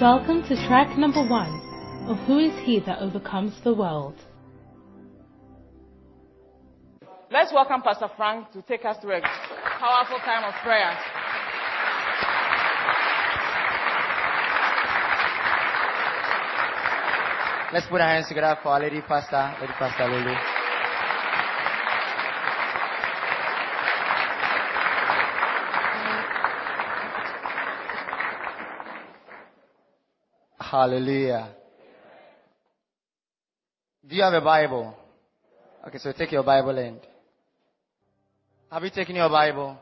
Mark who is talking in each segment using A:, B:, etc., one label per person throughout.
A: Welcome to track number one of Who is He That Overcomes the World?
B: Let's welcome Pastor Frank to take us through a powerful time of prayer.
C: Let's put our hands together for our Lady Pastor, Lady Pastor Lulu. Hallelujah. Do you have a Bible? Okay, so take your Bible and have you taken your Bible?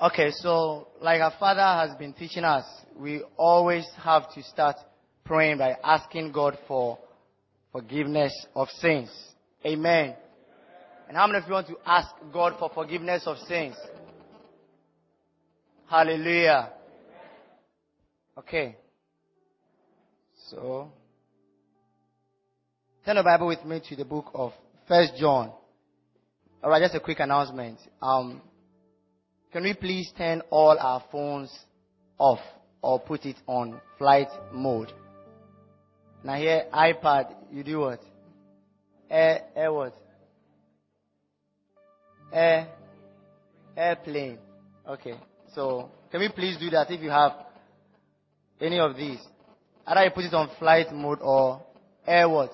C: Okay, so like our father has been teaching us, we always have to start praying by asking God for forgiveness of sins. Amen. And how many of you want to ask God for forgiveness of sins? Hallelujah. Okay. So, turn the Bible with me to the book of First John. All right, just a quick announcement. Um, can we please turn all our phones off or put it on flight mode? Now here, iPad, you do what? Air, air what? Air, airplane. Okay. So, can we please do that if you have any of these? Either you put it on flight mode or air what?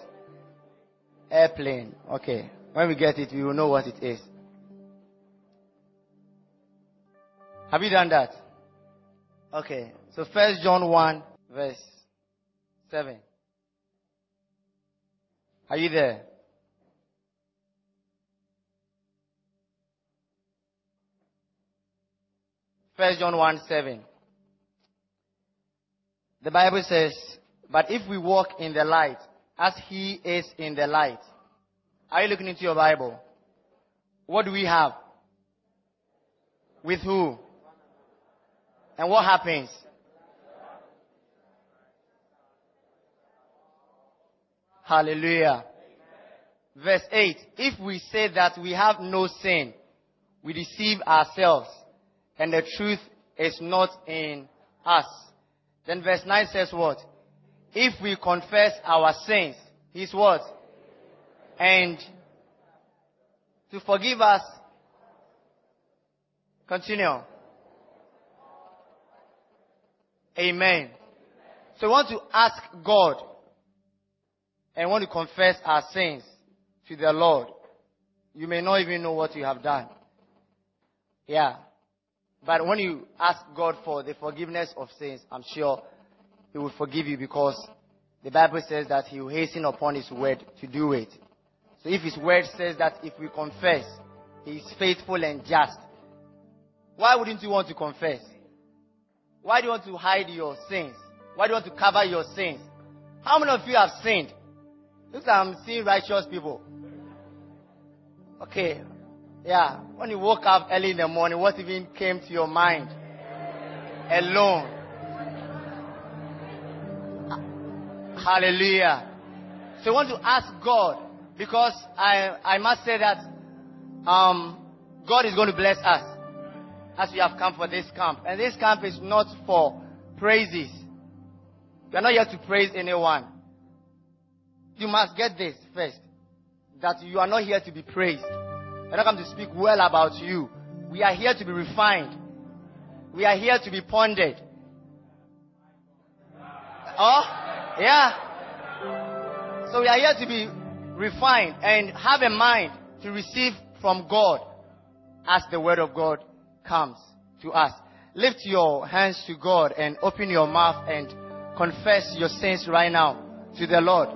C: Airplane. Okay. When we get it, we will know what it is. Have you done that? Okay. So first John 1 verse 7. Are you there? First John 1 7. The Bible says, But if we walk in the light, as he is in the light. Are you looking into your Bible? What do we have? With who? And what happens? Hallelujah. Verse 8. If we say that we have no sin, we deceive ourselves and the truth is not in us. Then verse 9 says what? If we confess our sins, He's what? And to forgive us. Continue. Amen. So we want to ask God and want to confess our sins to the Lord. You may not even know what you have done. Yeah. But when you ask God for the forgiveness of sins, I'm sure He will forgive you because the Bible says that He will hasten upon His word to do it. So if His word says that if we confess, He is faithful and just, why wouldn't you want to confess? Why do you want to hide your sins? Why do you want to cover your sins? How many of you have sinned? Like I'm seeing righteous people. Okay. Yeah. When you woke up early in the morning, what even came to your mind? Alone. Hallelujah. So I want to ask God because I, I must say that um, God is going to bless us as we have come for this camp. And this camp is not for praises. We are not here to praise anyone. You must get this first. That you are not here to be praised. We're not come to speak well about you. We are here to be refined. We are here to be pondered. Oh, yeah. So we are here to be refined and have a mind to receive from God as the word of God comes to us. Lift your hands to God and open your mouth and confess your sins right now to the Lord.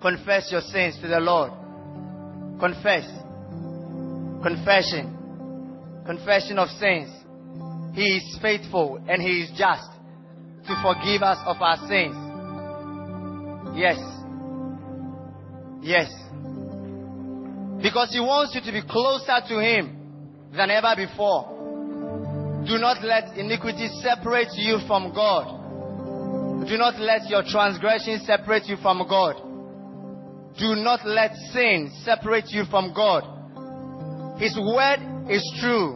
C: Confess your sins to the Lord. Confess. Confession. Confession of sins. He is faithful and He is just to forgive us of our sins. Yes. Yes. Because He wants you to be closer to Him than ever before. Do not let iniquity separate you from God. Do not let your transgression separate you from God. Do not let sin separate you from God. His word is true.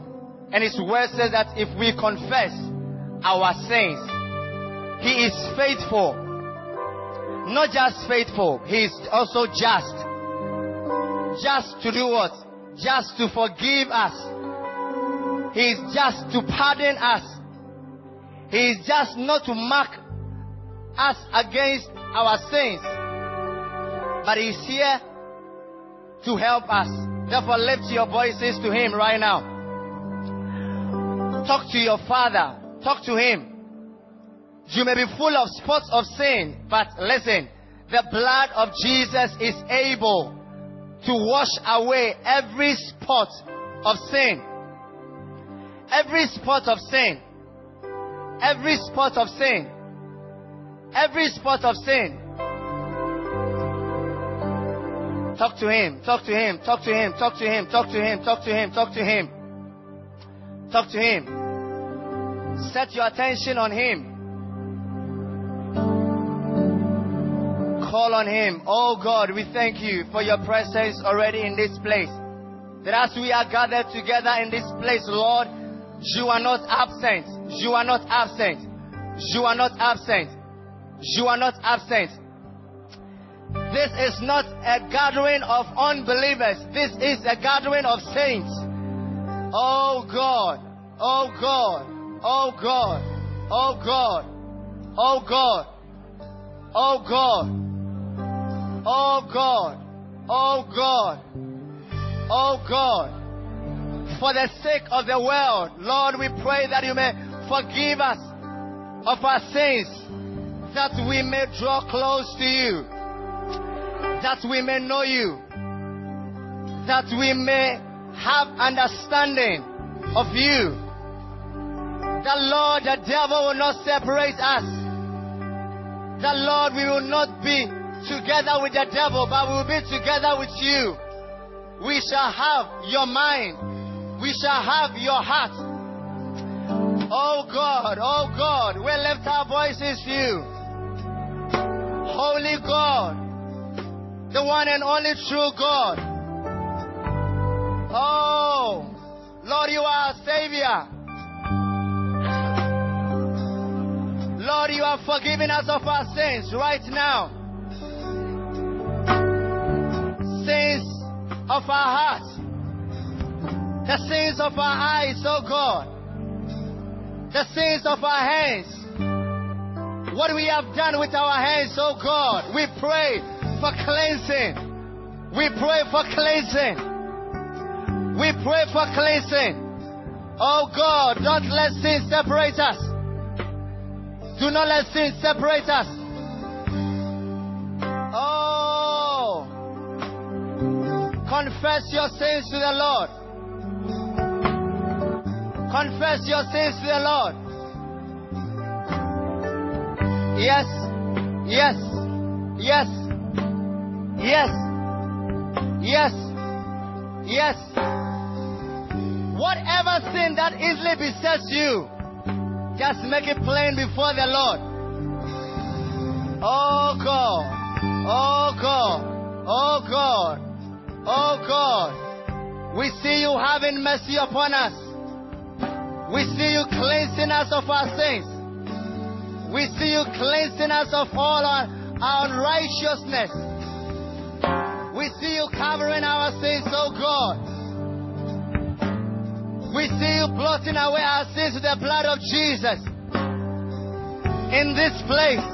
C: And His word says that if we confess our sins, He is faithful. Not just faithful, He is also just. Just to do what? Just to forgive us. He is just to pardon us. He is just not to mark us against our sins. But He is here to help us. Therefore, lift your voices to Him right now. Talk to your Father. Talk to Him. You may be full of spots of sin, but listen, the blood of Jesus is able to wash away every spot of sin. Every spot of sin. Every spot of sin. Every spot of sin. Talk to him, talk to him, talk to him, talk to him, talk to him, talk to him, talk to him. Talk to him. Set your attention on him. Call on him. Oh God, we thank you for your presence already in this place. That as we are gathered together in this place, Lord, you are not absent. You are not absent. You are not absent. You are not absent. This is not a gathering of unbelievers. This is a gathering of saints. Oh God. Oh God. Oh God. Oh God. Oh God. Oh God. Oh God. Oh God. Oh God. For the sake of the world, Lord, we pray that you may forgive us of our sins, that we may draw close to you, that we may know you, that we may have understanding of you. That Lord, the devil will not separate us. That Lord, we will not be together with the devil, but we will be together with you. We shall have your mind. We shall have your heart. Oh God, oh God, we lift our voices to you. Holy God, the one and only true God. Oh, Lord, you are our Savior. Lord, you are forgiving us of our sins right now. Sins of our hearts, the sins of our eyes, oh God, the sins of our hands. What we have done with our hands, oh God, we pray for cleansing. We pray for cleansing. We pray for cleansing. Oh God, don't let sin separate us. Do not let sin separate us. Oh, confess your sins to the Lord. Confess your sins to the Lord. Yes, yes, yes, yes, yes, yes. Whatever sin that easily besets you, just make it plain before the Lord. Oh God, oh God, oh God, oh God. We see you having mercy upon us. We see you cleansing us of our sins. We see you cleansing us of all our, our unrighteousness. We see you covering our sins, oh God. We see you blotting away our sins with the blood of Jesus. In this place,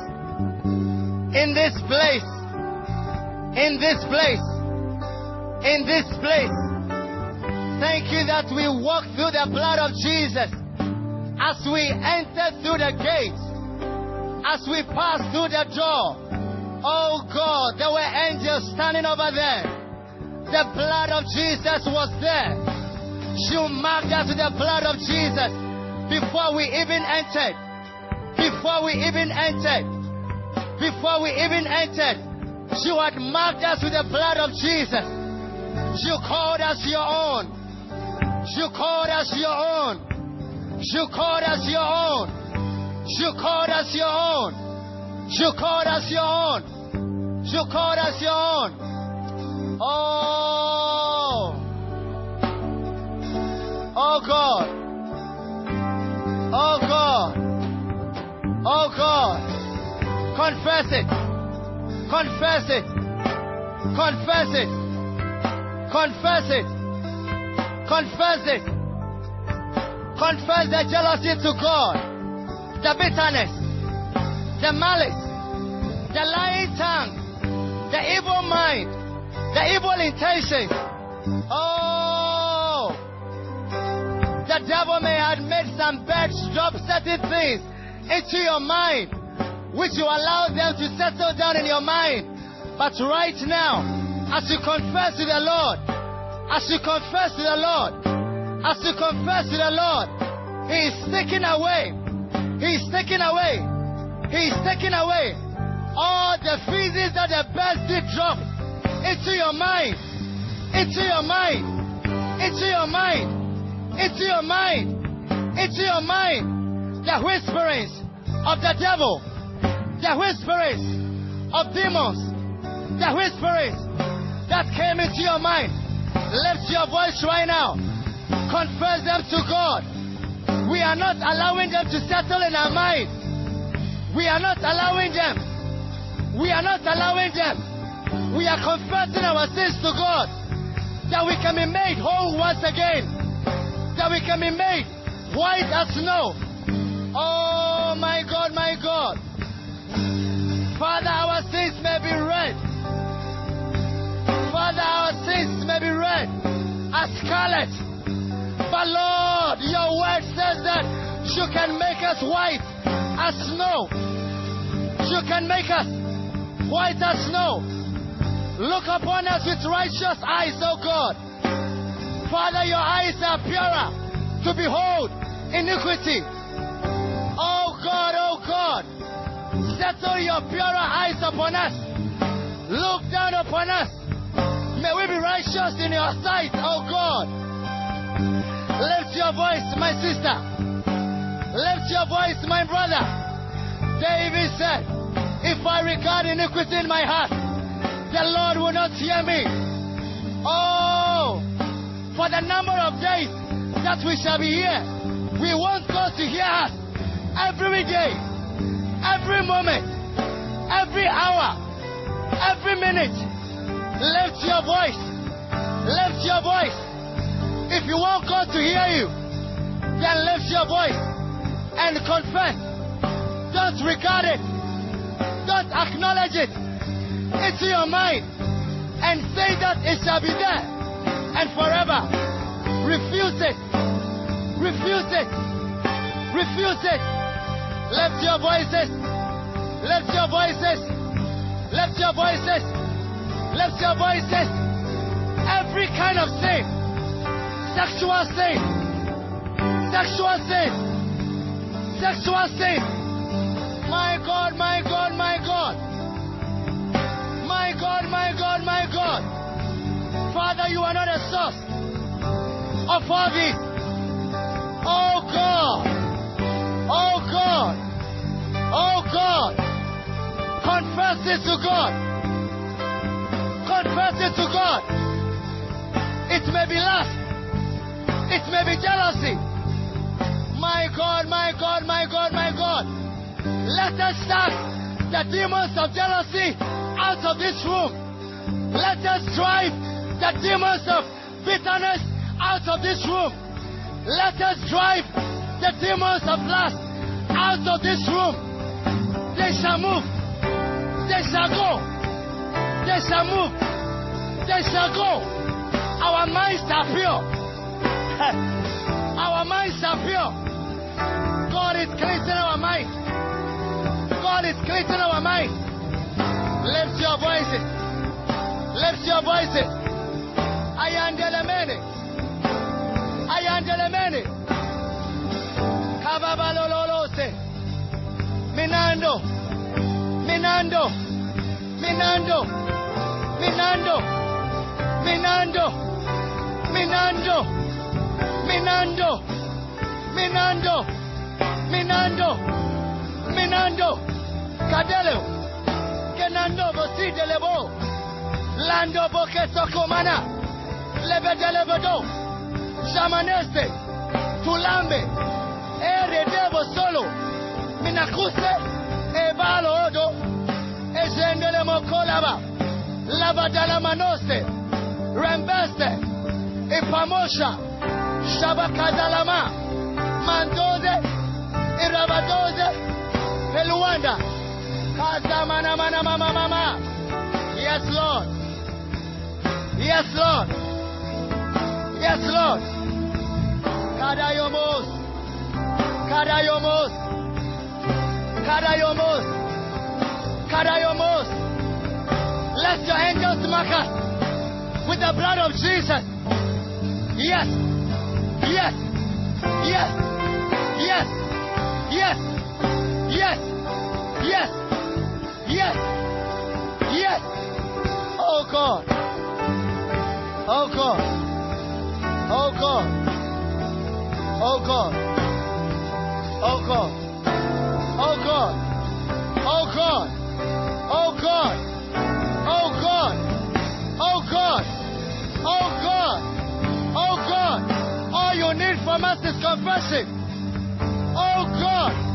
C: in this place, in this place, in this place. Thank you that we walk through the blood of Jesus as we enter through the gate, as we pass through the door. Oh God, there were angels standing over there. The blood of Jesus was there. You marked us with the blood of Jesus before we even entered. Before we even entered. Before we even entered. You had marked us with the blood of Jesus. You called us your own. You called us your own. You called us your own. You called us your own. You called us your own. Your own. Oh. Oh God. Oh God. Oh God. Confess it. Confess it. Confess it. Confess it. Confess it. Confess the jealousy to God, the bitterness, the malice, the lying tongue, the evil mind, the evil intentions. Oh, the devil may have made some bets, drop certain things into your mind, which you allow them to settle down in your mind. But right now, as you confess to the Lord, as you confess to the Lord, as you confess to the Lord, He is taking away, He is taking away, He is taking away all the feces that the birds did drop into your mind, into your mind, into your mind, into your mind, into your mind, the whisperings of the devil, the whisperings of demons, the whisperings that came into your mind. Lift your voice right now. Confess them to God. We are not allowing them to settle in our mind. We are not allowing them. We are not allowing them. We are confessing our sins to God. That we can be made whole once again. That we can be made white as snow. Oh my God, my God. Father, our sins may be red. Father, our sins may be red as scarlet. But Lord, your word says that you can make us white as snow. You can make us white as snow. Look upon us with righteous eyes, O God. Father, your eyes are purer to behold iniquity. Oh God, oh God, settle your purer eyes upon us. Look down upon us. May we be righteous in your sight, oh God. Lift your voice, my sister. Lift your voice, my brother. David said, If I regard iniquity in my heart, the Lord will not hear me. Oh, for the number of days that we shall be here, we want God to hear us every day, every moment, every hour, every minute. Lift your voice. Lift your voice. If you want God to hear you, then lift your voice and confess. Don't regard it. Don't acknowledge it into your mind and say that it shall be there and forever. Refuse it. Refuse it. Refuse it. Lift your voices. Lift your voices. Lift your voices. Lift your voices. Every kind of sin. Sexual sin. Sexual sin. Sexual sin. My God, my God, my God. My God, my God, my God. Father, you are not a source of all this. Oh God. Oh God. Oh God. Confess it to God. Confess it to God. It may be lust. It may be jealousy. My God, my God, my God, my God. Let us start the demons of jealousy out of this room. Let us drive the demons of bitterness out of this room. Let us drive the demons of lust out of this room. They shall move. They shall go. They shall move. They shall go. Our minds are pure. our minds are pure. God is cleansing our mind. God is cleansing our mind. Lift your voices. Lift your voices. Ayandelemene. Ayandelemene. Kababalololose. Minando. Minando. Minando. Minando. Minando. Minando. Minando. Minando. Minando. Minando. Minando, Cadelo, Kenando Bosi de Lebo, Lando Boque Socomana, Lebe de Lebedo, Shamaneste, Tulambe, Ere Debo Solo, Minacuse, Evalo Odo, Egendele Mokolaba, Labadala Manose, Rembeste, Ipamosha, Shabakadalama, Mandode, Irabadode, Peluanda, Kazamana Mana Mama Mama. Yes, Lord. Yes, Lord. Yes, Lord. Kadayomos. Kadayomos. Kadayomos. Kadayomos. Let your angels mark us with the blood of Jesus. Yes. Yes. Yes. Yes. Yes. Yes. Yes. Yes. Yes. Oh God. Oh God. Oh God. Oh God. Oh God. Oh God. Oh God. Oh God. Oh God. Oh God. Oh God. Oh God. All you need from us is confession. Oh God.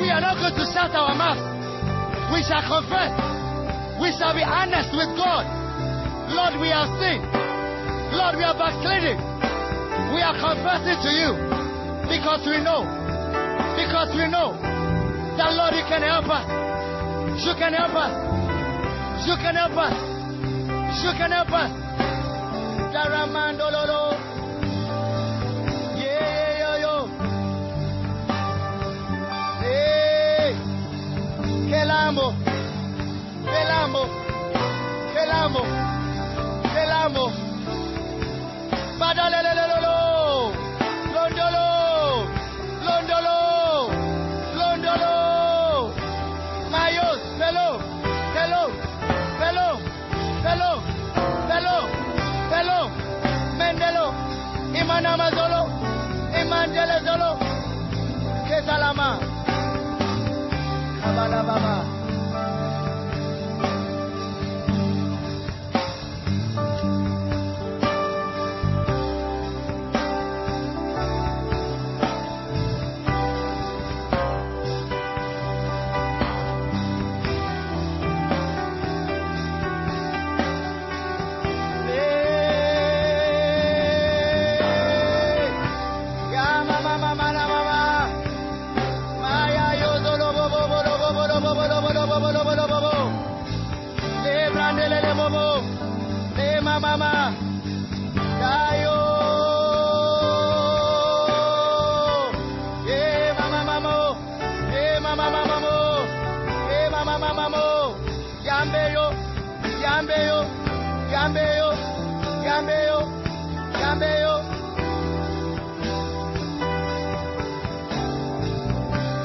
C: We are not going to shut our mouth. We shall confess. We shall be honest with God. Lord, we are sin. Lord, we are backsliding. We are confessing to you because we know. Because we know that Lord, you can help us. You can help us. You can help us. You can help us. Daramandololo. el amo, el amo, el amo, el amo. Baba.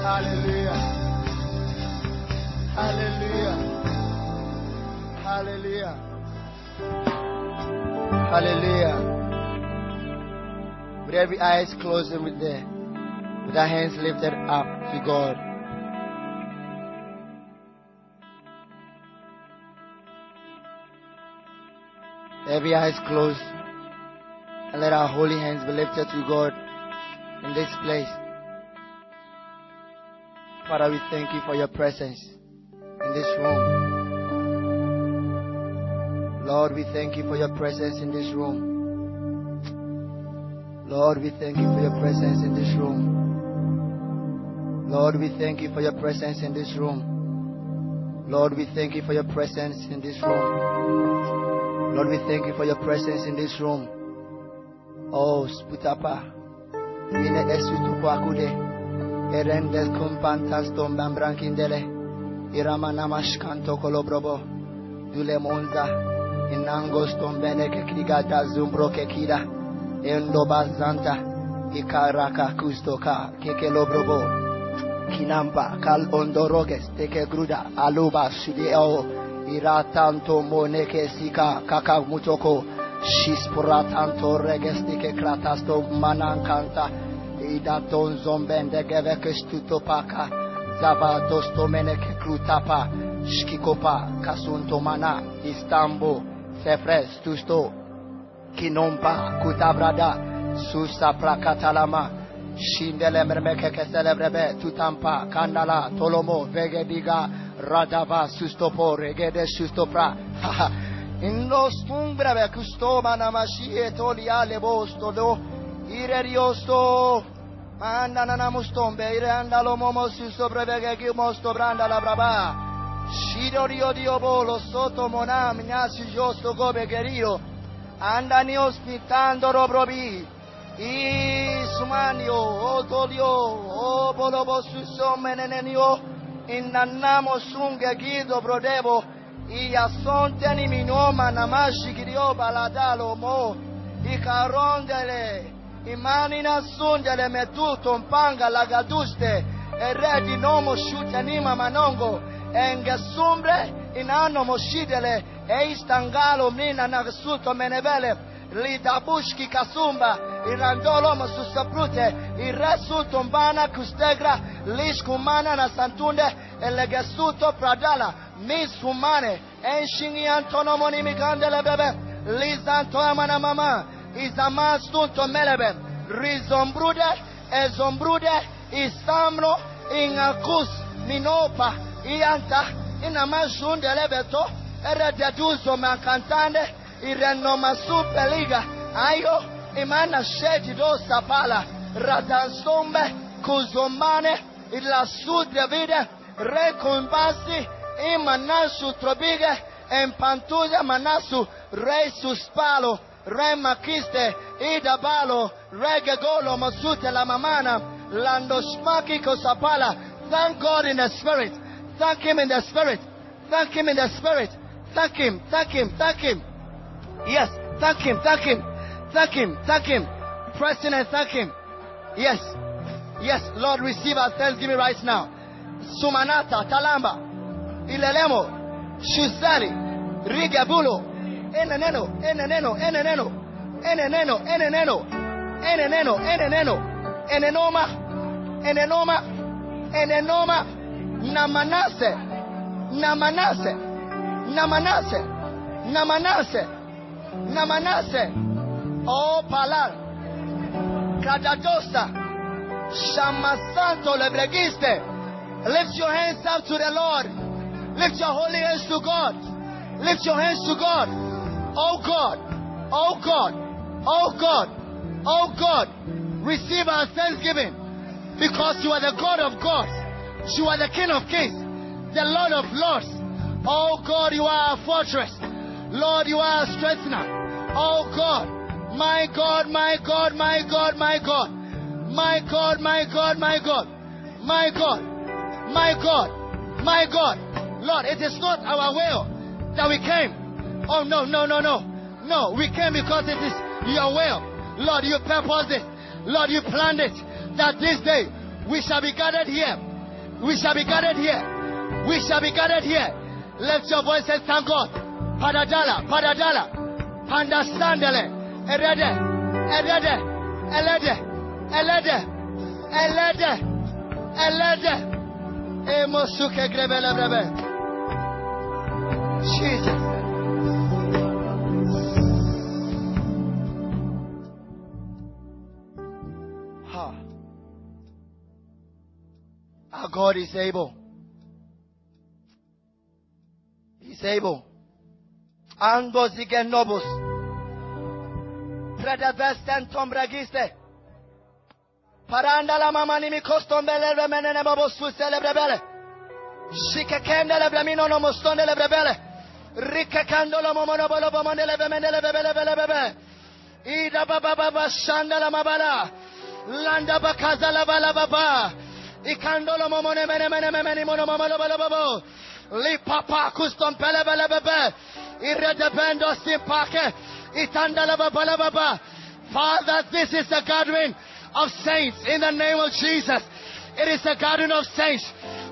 C: Hallelujah. Hallelujah. Hallelujah. Hallelujah. With every eyes closed and with the with our hands lifted up to God. Every eyes closed. And let our holy hands be lifted to God in this place. Father, we thank you for your presence in this room. Lord, we thank you for your presence in this room. Lord, we thank you for your presence in this room. Lord, we thank you for your presence in this room. Lord, we thank you for your presence in this room. Lord, we thank you for your presence in this room. Oh, Sputapa. Mine esutu kwakude. Erendel kumpantas tombam brankindele. Irama namashkanto kolobrobo. Dule monza. Inangos tombene ke krigata zumbro ke kida. Endo bazanta. Ikaraka kustoka kekelobrobo. Kinampa kal ondoroges teke gruda aluba sudiao. Iratanto moneke sika kaka mutoko. Shispuratanto regestike kratasto manankanta. Idaton zombende gevekes tutopaka. Zavadosto meneke krutapa. Shkikopa kasunto mana. Istanbul. Sefres tusto. Kinompa kutabrada. Susa prakatalama. Şindele mermeke keselebrebe tutampa kandala tolomo vegediga radava sustopo regede sustopra. In lo Inno stumbrebe kustoma namashi etolia lebosto do ireriosto andana namustombe ire andalo momo sustobrebe che mosto branda la braba. Shidorio dio bolo sotto monam nasi giusto gobe guerriro andani ospitando robrobi. Ismanio, oh o Obolobosuso oh Menenenio, Inanamo Sunga Guido Brodevo, Iasonteni Minoma Namashi Girio Baladalo Mo, Icarondele, Imanina Sundele Metuto Mpanga Lagaduste, Eredi Nomo Shutanima Manongo, Engesumbre, inanomo shidele Eistangalo Mina Narsuto Menevele, lidabushki kasumba irandolo susaprute iresuto mbana kustegra lishkumana na santunde elegesuto pradala misumane enshingiantonomonimikandelebebe antonomoni mikandele bebe lizantoamana mama izamastunto melebe rizombrude ezombrude isamno ingakus minopa ianta inamashundele beto erededuzo makantande supeliga ayo imana shedi do sapala ratansombe kuzomane rekombasi manasu reisu spalo. Remakiste idabalo masute thank God in the spirit. Thank him in the spirit. Thank him in the spirit. Thank him thank him thank him Yes, thank him, thank him, thank him, thank him. Pressing and thank him. Yes, yes, Lord, receive our thanksgiving right now. Sumanata, Talamba, Ilelemo, Shuzari, Rigabulo, Eneneno, Eneneno, Eneneno, Eneneno, Eneneno, Eneneno, Eneneno, Enenoma, Enenoma, Enenoma, Namanase, Namanase, Namanase, Namanase. Namanase, oh Palar, Kadadosa, Shamasanto Lebregiste. Lift your hands up to the Lord. Lift your holy hands to God. Lift your hands to God. Oh God, oh God, oh God, oh God. Receive our thanksgiving because you are the God of gods. You are the King of kings, the Lord of lords. Oh God, you are our fortress. Lord, you are a strengthener. Oh God, my God, my God, my God, my God, my God, my God, my God, my God, my God, my God. Lord, it is not our will that we came. Oh no, no, no, no, no. We came because it is your will. Lord, you purposed it. Lord, you planned it. That this day we shall be gathered here. We shall be gathered here. We shall be gathered here. Lift your voice and thank God. Padadala, Padadala, Pandastandele, Erede, Erede, Elede, Elede, Elede, Elede, Emosuke Grebele Brebe. Jesus. Ha. Our God is able. He's able. Ando zigen nobus. Predevesten tombragiste. Paranda la mamma nimi coston belle le menene babos su celebrebele. Shikekende le blemino no mostone le brebele. Rikekando la momono bolo bomone le bemene le bele bele bele. Ida baba baba shanda la mabala. Landa bakaza la bala baba. Ikando la momone mene mene mene mono mamalo bolo bobo. Li papa custom bele bele bele. Father, this is the gathering of saints in the name of Jesus. It is the gathering of saints.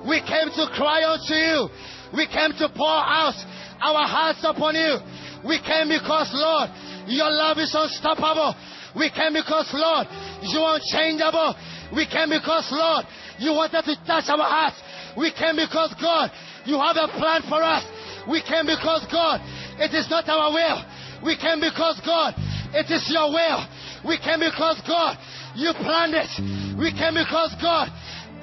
C: We came to cry unto you. We came to pour out our hearts upon you. We came because, Lord, your love is unstoppable. We came because, Lord, you are unchangeable. We came because, Lord, you wanted to touch our hearts. We came because, God, you have a plan for us. We came because, God, it is not our will. We came because, God, it is your will. We came because, God, you planned it. We came because, God,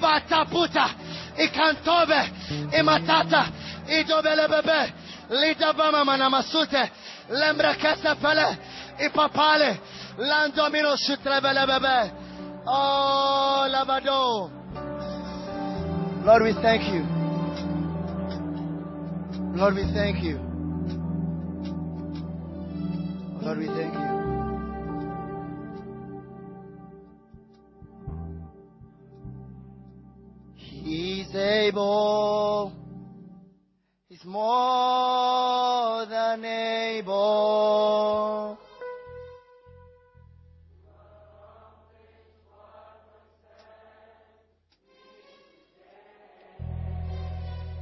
C: Bataputa, Ikantobe, Imatata, Idobelebebe, Lidabama manamasute. Lembra casa. Ipapale. Landomino sutrevele bebe. Oh, labado. Lord, we thank you. Lord, we thank you. Lord, we thank you. He's able. He's more than able.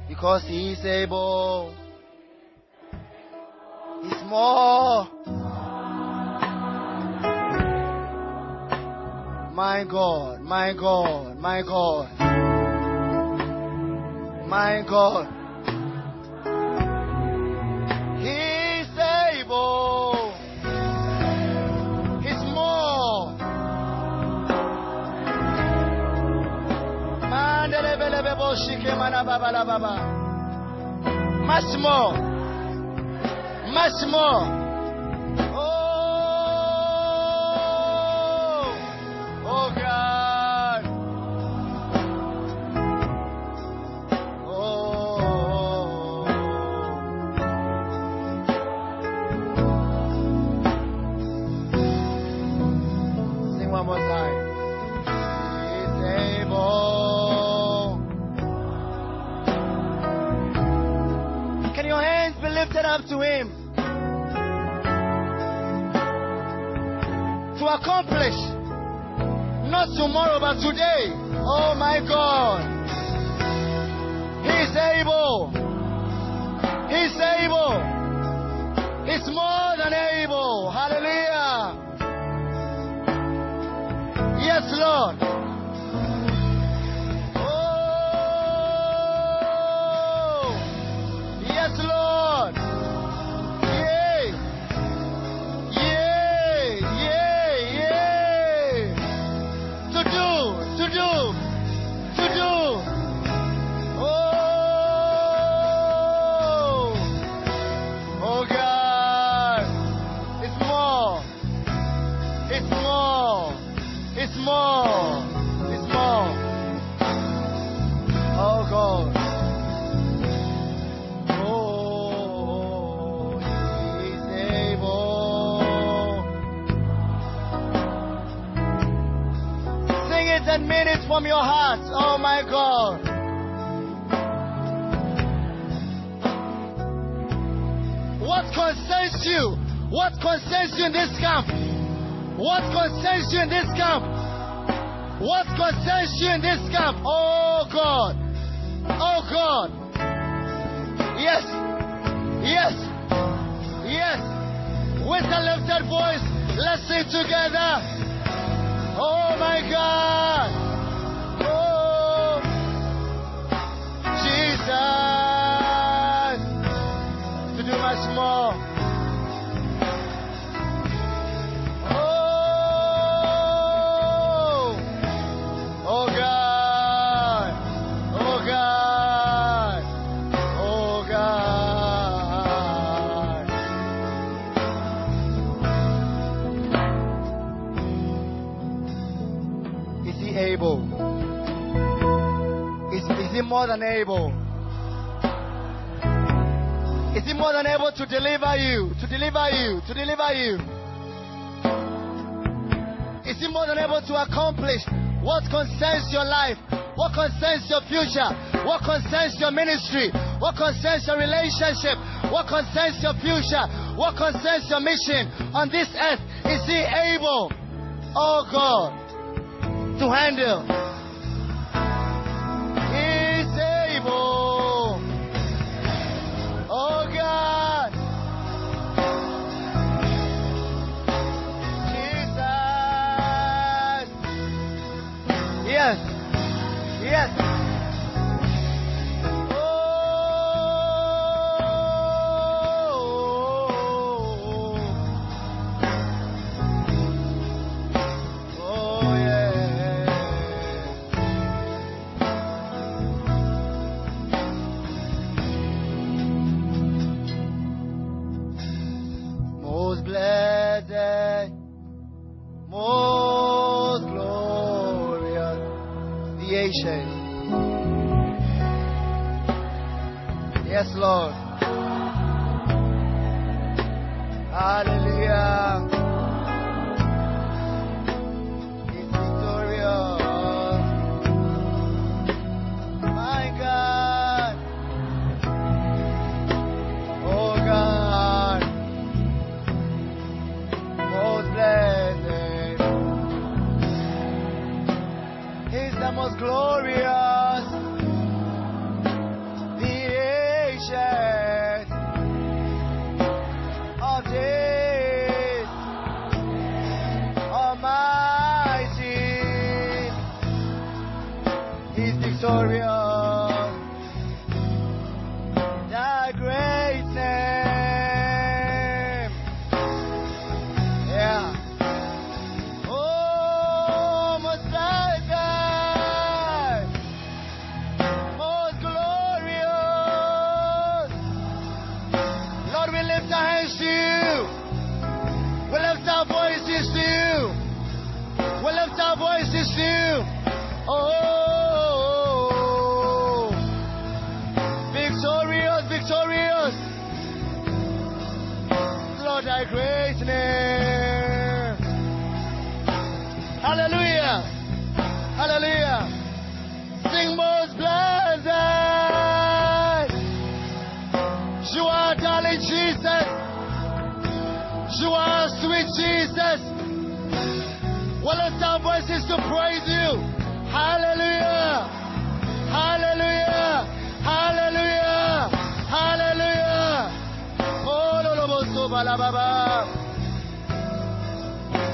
C: Because he's able. He's more. My God, my God, my God, my God. He's able. He's more. Much more. Much more. You in this camp? What concerns you in this camp? What concerns you in this camp? Oh God. Oh God. Yes. Yes. Yes. With a lifted voice, let's sing together. Oh my God. More than able? Is he more than able to deliver you? To deliver you? To deliver you? Is he more than able to accomplish what concerns your life? What concerns your future? What concerns your ministry? What concerns your relationship? What concerns your future? What concerns your mission on this earth? Is he able, oh God, to handle?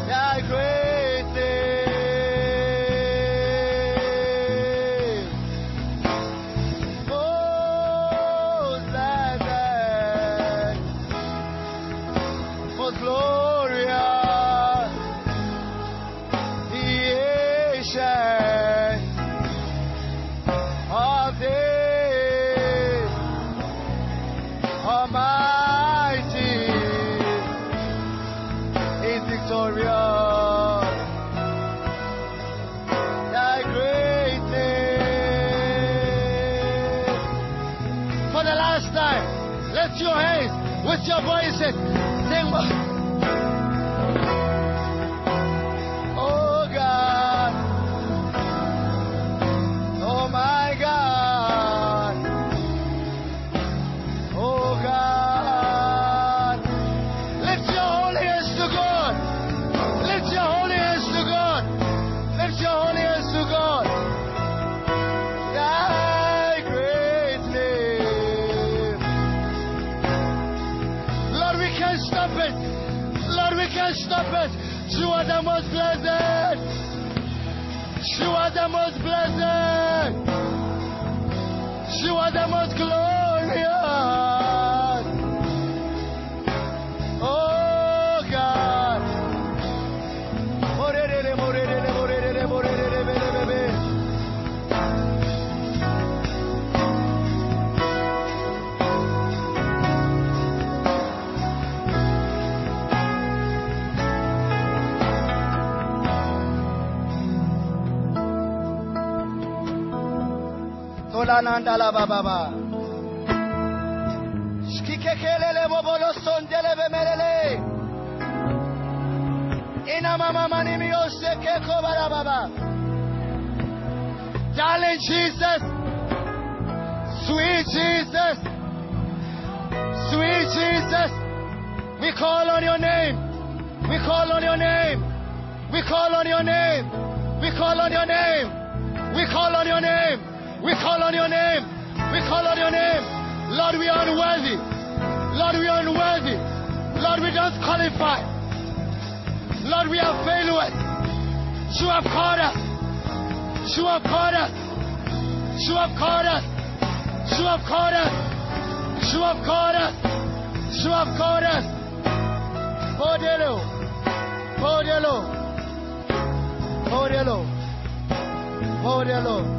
C: Thy great Tolananda la bababa. Shkikekelele bobolo sondele bemelele. Ina mama mani miyose keko bara baba. Darling Jesus, sweet Jesus, sweet Jesus, we call on your name. We call on your name. We call on your name. We call on your name. We call on your name. Call on your name. We call on your name. Lord, we are unworthy. Lord, we are unworthy. Lord, we don't qualify. Lord, we are failures. You have called us. You have called us. You have called us. You have called us. You have called us. You have called us. Modelo. Modelo. Modelo. Modelo.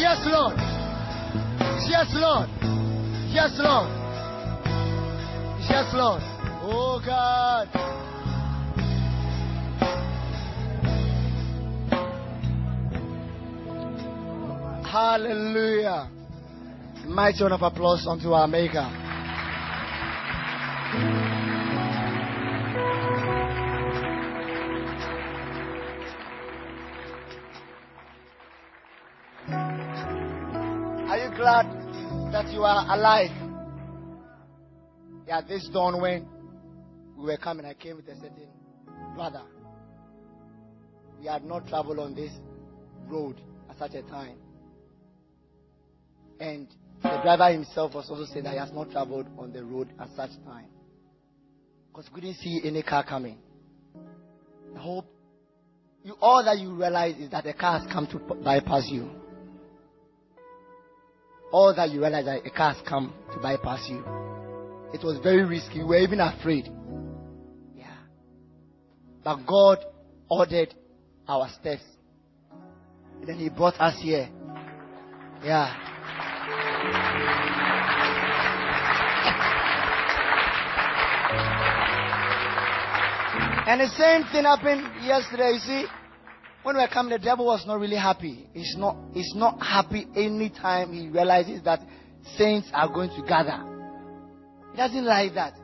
C: Yes, Lord. Yes, Lord. Yes, Lord. Yes, Lord. Oh, God. Hallelujah. Mighty round of applause unto our Maker. Alive? Yeah, this dawn when we were coming, I came with a certain brother. We had not traveled on this road at such a time. And the driver himself was also saying that he has not traveled on the road at such time. Because we didn't see any car coming. I hope you all that you realize is that the car has come to bypass you. All that you realize that a car has come to bypass you. It was very risky. We were even afraid. Yeah. But God ordered our steps. And then He brought us here. Yeah. And the same thing happened yesterday. You see, when we were coming, the devil was not really happy. He's not, he's not happy anytime he realizes that saints are going to gather. He doesn't like that.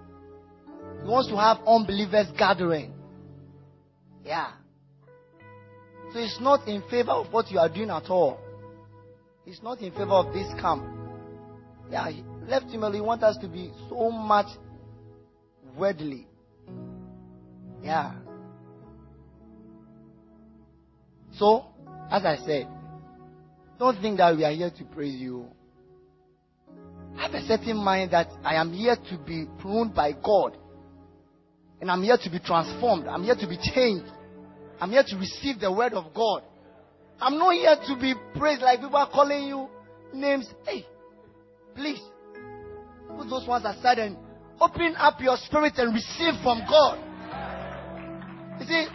C: He wants to have unbelievers gathering. Yeah. So he's not in favor of what you are doing at all. He's not in favor of this camp. Yeah, he left him He wants us to be so much worldly. Yeah. So, as I said, don't think that we are here to praise you. Have a certain mind that I am here to be pruned by God. And I'm here to be transformed. I'm here to be changed. I'm here to receive the word of God. I'm not here to be praised like people are calling you names. Hey, please put those ones aside and open up your spirit and receive from God. You see,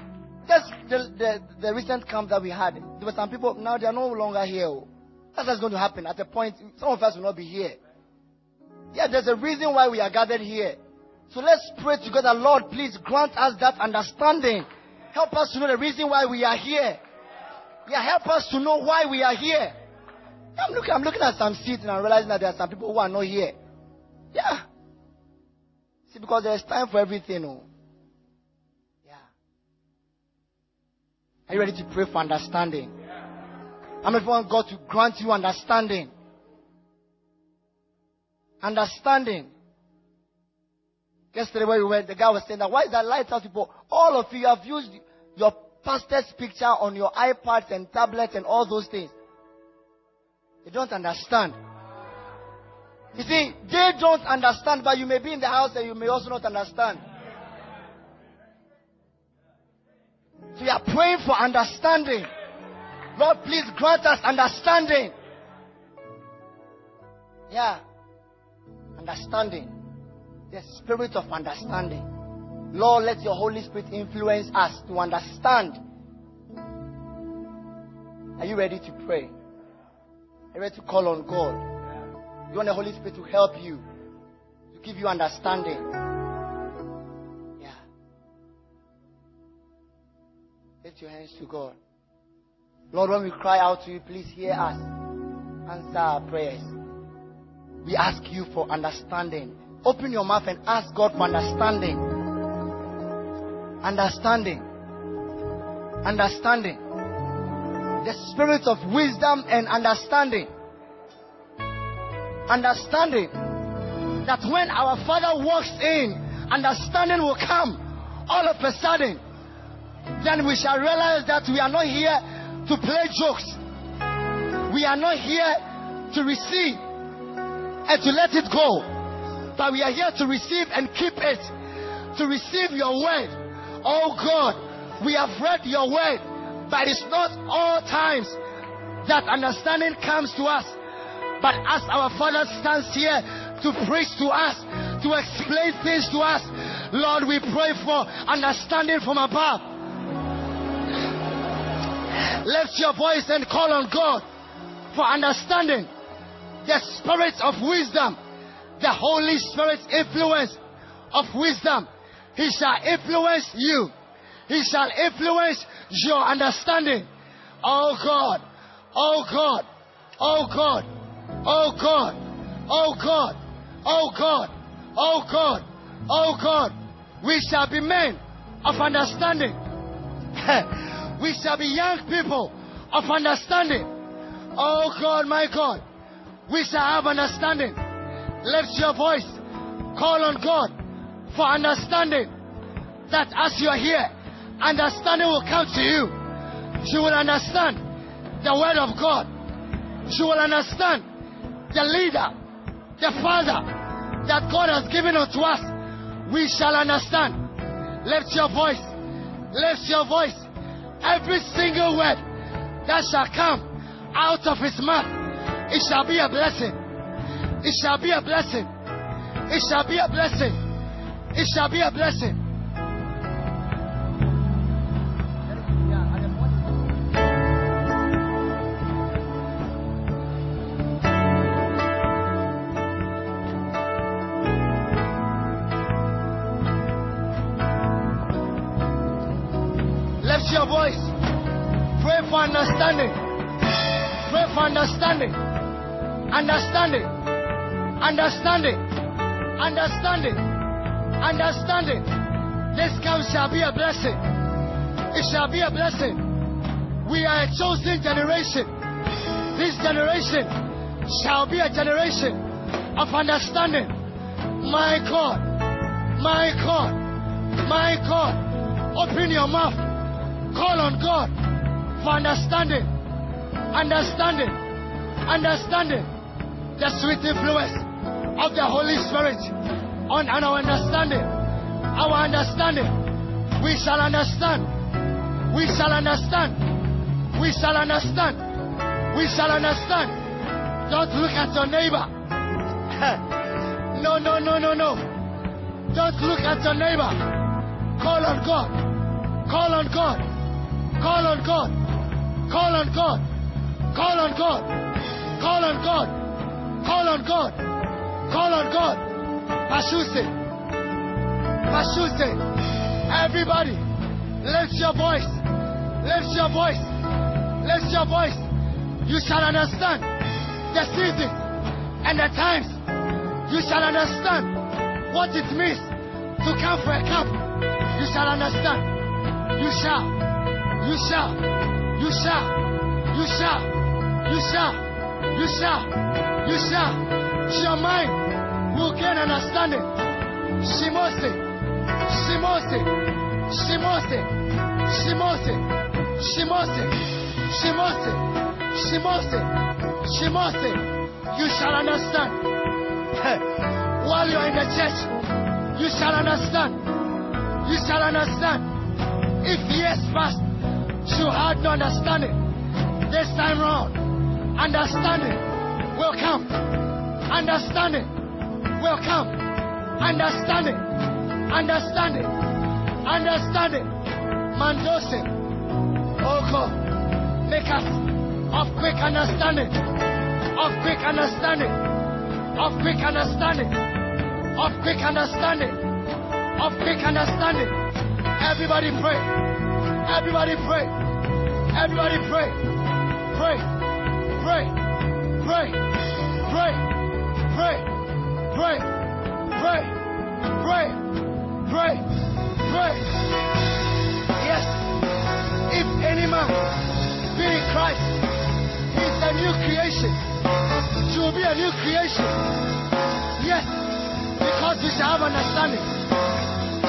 C: just the, the, the recent camp that we had, there were some people, now they are no longer here. Oh. That's what's going to happen. At a point, some of us will not be here. Yeah, there's a reason why we are gathered here. So let's pray together. Lord, please grant us that understanding. Help us to know the reason why we are here. Yeah, help us to know why we are here. I'm looking, I'm looking at some seats and I'm realizing that there are some people who are not here. Yeah. See, because there's time for everything. Oh. Are you ready to pray for understanding? I'm ready for God to grant you understanding. Understanding. Yesterday where we went, the guy was saying that why is that lighthouse people? All of you have used your pastor's picture on your iPads and tablets and all those things. They don't understand. You see, they don't understand, but you may be in the house and you may also not understand. You are praying for understanding. Lord, please grant us understanding. Yeah. Understanding. The spirit of understanding. Lord, let your Holy Spirit influence us to understand. Are you ready to pray? Are you ready to call on God? You want the Holy Spirit to help you, to give you understanding. Your hands to God. Lord, when we cry out to you, please hear us. Answer our prayers. We ask you for understanding. Open your mouth and ask God for understanding. Understanding. Understanding. The spirit of wisdom and understanding. Understanding that when our Father walks in, understanding will come all of a sudden. Then we shall realize that we are not here to play jokes. We are not here to receive and to let it go, but we are here to receive and keep it, to receive your word. Oh God, we have read your word, but it's not all times that understanding comes to us. But as our Father stands here to preach to us, to explain things to us, Lord, we pray for understanding from above. Lift your voice and call on God for understanding the spirit of wisdom, the Holy Spirit's influence of wisdom. He shall influence you. He shall influence your understanding. Oh God, oh God, oh God, oh God, oh God, oh God, oh God, oh God. We shall be men of understanding. we shall be young people of understanding. Oh God, my God, we shall have understanding. Lift your voice. Call on God for understanding. That as you are here, understanding will come to you. You will understand the word of God. You will understand the leader, the father that God has given unto us. We shall understand. Lift your voice. Lift your voice. Every single word that shall come out of his mouth, it shall be a blessing. It shall be a blessing. It shall be a blessing. It shall be a blessing. Understanding. Pray for understanding. Understanding. Understanding. Understanding. Understanding. This camp shall be a blessing. It shall be a blessing. We are a chosen generation. This generation shall be a generation of understanding. My God. My God. My God. Open your mouth. Call on God for understanding. Understanding. Understanding the sweet influence of the Holy Spirit on our understanding. Our understanding. We shall understand. We shall understand. We shall understand. We shall understand. Don't look at your neighbor. no, no, no, no, no. Don't look at your neighbor. Call on God. Call on God. Call on God. Call on God. Call on God. Call on God. Call on God. Call on God. Pashuse. Pashuse. Everybody, lift your voice. Lift your voice. Lift your voice. You shall understand the seasons and the times. You shall understand what it means to come for a camp. You shall understand. You shall. You shall. You shall. You shall. You shall. You shall. You shall. Your mind will gain understanding. Shimose. Shimose. Shimose. Shimose. Shimose. Shimose. Shimose. Shimose. You shall understand. While you are in the church, you shall understand. You shall understand. If years past you had no understanding, this time round, understanding will come. Understanding will come. Understanding. Understanding. Understanding. Mandose. Oh God. Make us of quick understanding. Of quick understanding. Of quick understanding. Of quick understanding. Of quick understanding. Everybody pray. Everybody pray. Everybody pray. Pray. Pray. Pray. Pray. Pray. Pray. Pray. Pray. Pray. Pray. Yes. If any man be in Christ, he is a new creation. You will be a new creation. Yes. Because we shall have understanding.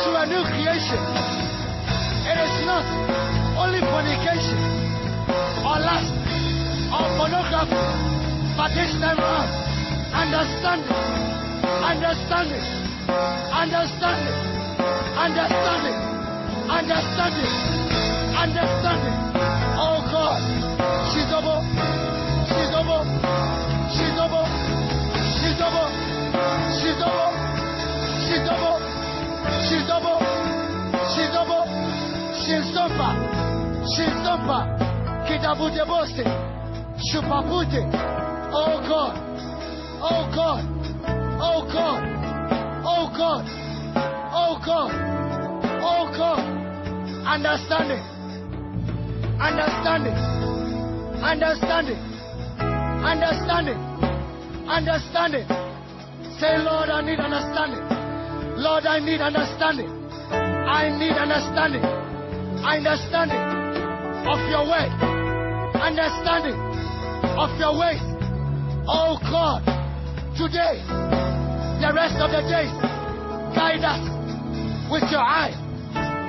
C: To a new creation. It is not only fornication or lust or pornography, but this time around, understanding, understanding, understanding, understanding, understanding, understanding. Oh God, she's over, she's over, she's over, she's over, she's over, she's over, she's over, she's over, she's over. Kitabute boste, shupapute. Oh God, oh God, oh God, oh God, oh God, oh God. Understanding, understanding, understanding, understanding, understanding. Say, Lord, I need understanding. Lord, I need understanding. I need understanding. Understanding of your way. Understanding of your ways. Oh God, today, the rest of the days, guide us with your eye.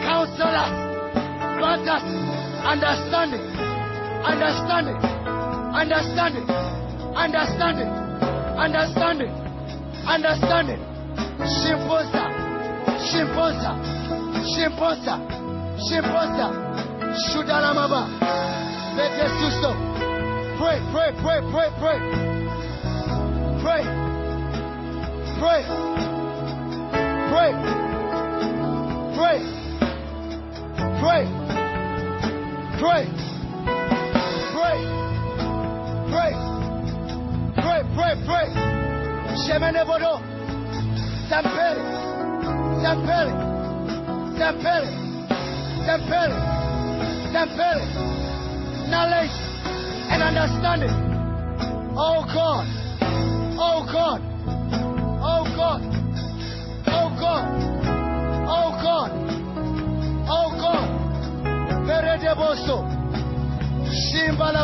C: Counsel us. Grant us understanding. Understanding. Understanding. Understanding. Understanding. Understanding. Shimposa. Shimposa. Shimposa. Shimposa. Shudalamaba. Bete susto. Pray, pray, pray, pray, pray. Pray. Pray. Pray. Pray. Pray. Pray. Pray. Pray. Pray, pray, pray. Shemene bodo. Sempere. Sempere. Sempere. Sempere. Knowledge and understanding. Oh God. Oh God. Oh God. Oh God. Oh God. Oh God. Perede boso. Shimba la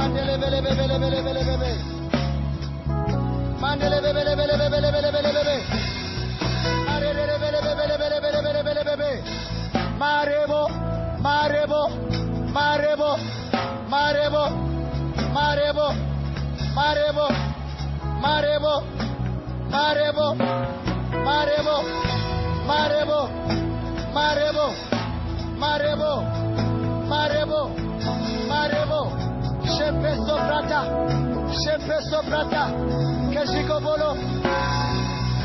C: Mandele bele bele bele bele bele bele. Bele bele bele bele bele bele bele bele bele bele bele bele. Marebo, marebo, marebo, marebo, marebo, marebo, marebo, marebo, marebo, marebo, marebo, marebo, marebo, marebo,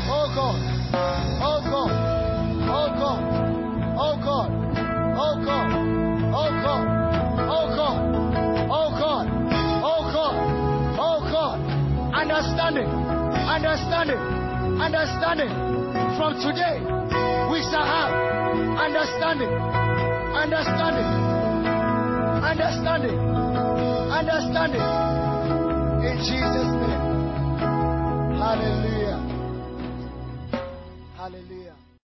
C: oh God, oh God, oh God, oh God, oh God, oh God, oh God, oh God, oh God, oh God, understanding, understanding, understanding. From today, we shall have understanding, understanding, understanding, understanding. In Jesus' name. Hallelujah.